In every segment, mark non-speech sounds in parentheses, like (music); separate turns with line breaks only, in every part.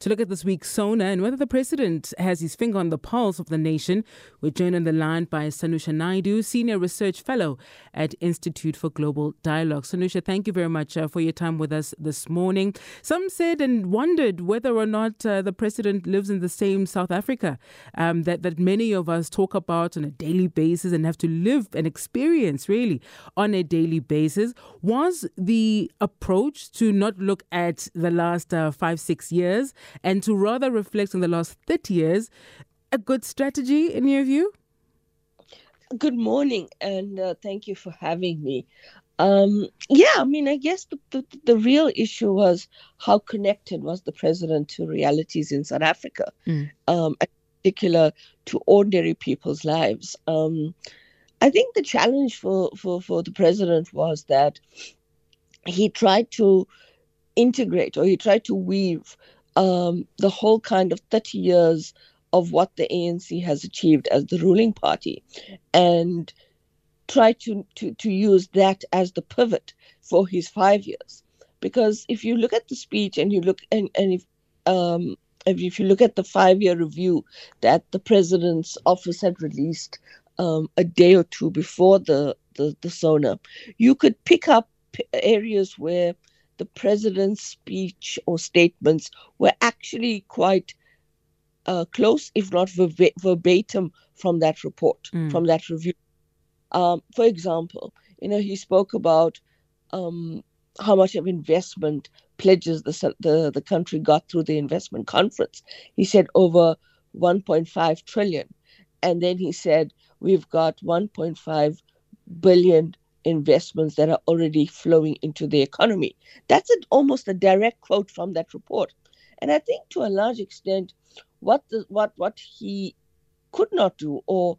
To look at this week's SONA and whether the president has his finger on the pulse of the nation, we're joined on the line by Sanusha Naidu, Senior Research Fellow at Institute for Global Dialogue. Sanusha, thank you very much uh, for your time with us this morning. Some said and wondered whether or not uh, the president lives in the same South Africa um, that, that many of us talk about on a daily basis and have to live and experience really on a daily basis. Was the approach to not look at the last uh, five, six years? And to rather reflect on the last 30 years, a good strategy in your view?
Good morning, and uh, thank you for having me. Um, yeah, I mean, I guess the, the, the, real issue was how connected was the president to realities in South Africa, mm. um, in particular to ordinary people's lives. Um, I think the challenge for, for, for the president was that he tried to integrate or he tried to weave um, the whole kind of 30 years of what the ANC has achieved as the ruling party and try to, to, to use that as the pivot for his five years. Because if you look at the speech and you look and, and if um, if you look at the five year review that the president's office had released um, a day or two before the, the, the SONA, you could pick up areas where the president's speech or statements were actually quite uh, close, if not verb- verbatim, from that report, mm. from that review. Um, for example, you know, he spoke about um, how much of investment pledges the, the the country got through the investment conference. He said over 1.5 trillion, and then he said we've got 1.5 billion investments that are already flowing into the economy. That's an, almost a direct quote from that report. And I think to a large extent, what the, what what he could not do or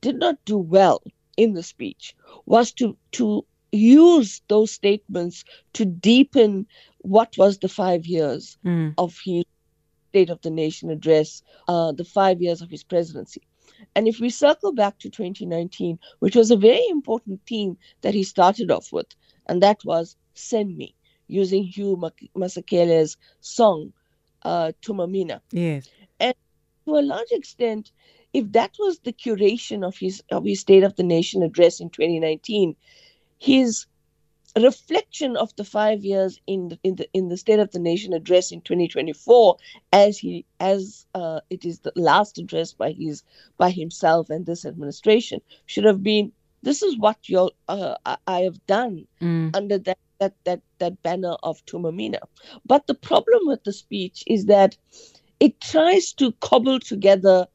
did not do well in the speech was to to use those statements to deepen what was the five years mm. of his State of the Nation address, uh, the five years of his presidency. And if we circle back to 2019, which was a very important theme that he started off with, and that was Send Me, using Hugh Masekela's song, uh, Thuma Mina.
Yes.
And to a large extent, if that was the curation of his of his State of the Nation address in 2019, his reflection of the five years in the, in the in the State of the Nation address in 2024, as he as uh, it is the last address by his by himself and this administration, should have been. This is what you uh, I have done mm. under that, that that that banner of Thuma Mina. But the problem with the speech is that it tries to cobble together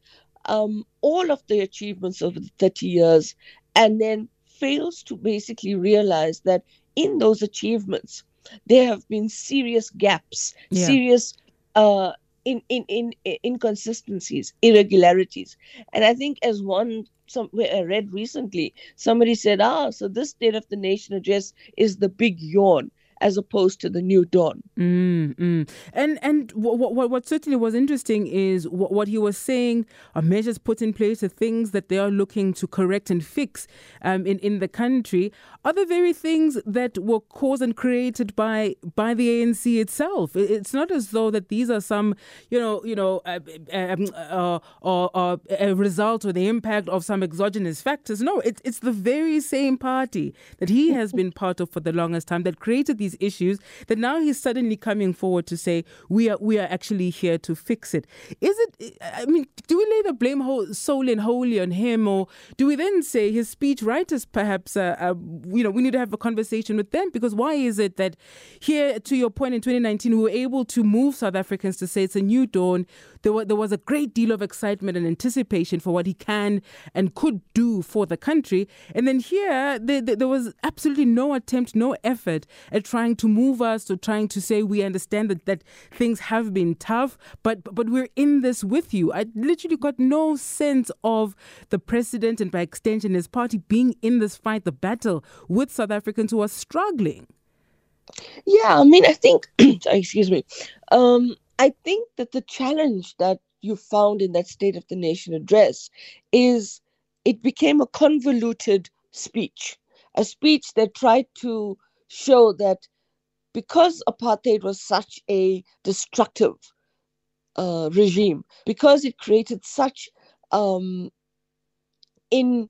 um, all of the achievements over the 30 years and then fails to basically realize that in those achievements, there have been serious gaps, yeah. serious uh, in, in, in, inconsistencies, irregularities. And I think, as one somewhere I read recently, somebody said, ah, so this State of the Nation address is the big yawn as opposed to the new dawn.
Mm, mm. And and what, what, what certainly was interesting is what, what he was saying are measures put in place, the things that they are looking to correct and fix um, in in the country are the very things that were caused and created by by the ANC itself. It's not as though that these are some you know you know uh, um, uh, or, or a result or the impact of some exogenous factors. No, it's it's the very same party that he has been part of for the longest time that created these issues that now he's suddenly coming forward to say we are we are actually here to fix it. Is it? I mean, do we lay the blame whole, solely and wholly on him, or do we then say his speech writers perhaps? Uh, uh, you know, we need to have a conversation with them because why is it that here, to your point, in 2019, we were able to move South Africans to say it's a new dawn. There, were, there was a great deal of excitement and anticipation for what he can and could do for the country, and then here there, there was absolutely no attempt, no effort at trying to move us or trying to say we understand that, that things have been tough, but but we're in this with you. I literally got no sense of the president and by extension his party being in this fight, the battle with South Africans who are struggling.
Yeah, I mean, I think, (clears throat) excuse me, um, I think that the challenge that you found in that State of the Nation address is it became a convoluted speech, a speech that tried to show that because apartheid was such a destructive uh, regime, because it created such um, in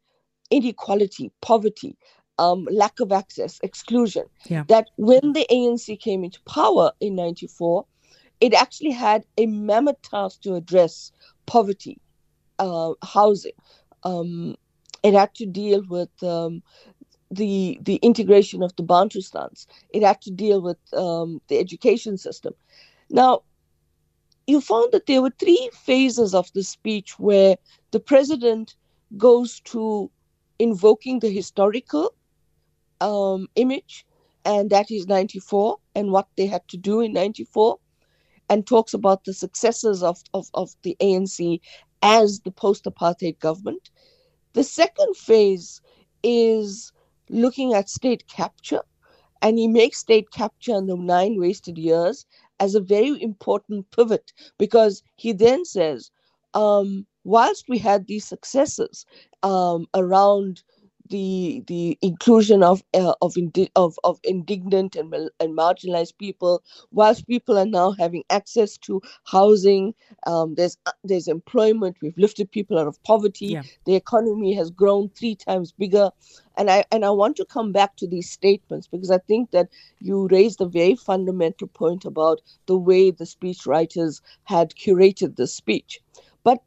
inequality, poverty, um, lack of access, exclusion,
yeah.
that when the ANC came into power in 94, it actually had a mammoth task to address poverty, uh, housing. Um, it had to deal with um, the the integration of the Bantustans. It had to deal with um, the education system. Now, you found that there were three phases of the speech where the president goes to invoking the historical um, image, and that is 94 and what they had to do in 94, and talks about the successes of, of, of the ANC as the post apartheid government. The second phase is looking at state capture, and he makes state capture and the nine wasted years as a very important pivot because he then says, um, whilst we had these successes um, around the the inclusion of uh, of, indi- of of indignant and and marginalized people, whilst people are now having access to housing, um, there's uh, there's employment. We've lifted people out of poverty.
Yeah.
The economy has grown three times bigger, and I and I want to come back to these statements because I think that you raised a very fundamental point about the way the speech writers had curated the speech. But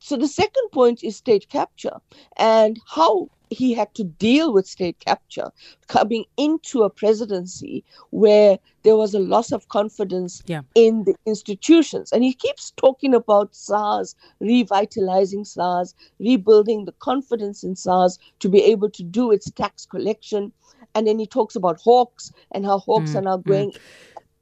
so the second point is state capture and how he had to deal with state capture coming into a presidency where there was a loss of confidence
yeah.
in the institutions. And he keeps talking about SARS, revitalizing SARS, rebuilding the confidence in SARS to be able to do its tax collection. And then he talks about hawks and how hawks mm, are now going. Mm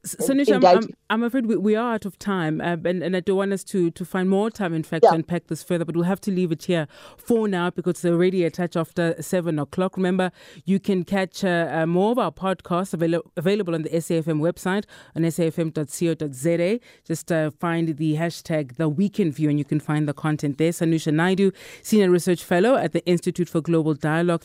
Sanusha, I'm, I'm, I'm, afraid we, we, are out of time, uh, and, and I don't want us to, to find more time, in fact, yeah. to unpack this further, but we'll have to leave it here for now because it's already a touch after 7 o'clock. Remember, you can catch uh, uh, more of our podcasts avail- available on the SAFM website on safm.co.za. Just uh, find the hashtag The Weekend View and you can find the content there. Sanusha Naidu, Senior Research Fellow at the Institute for Global Dialogue.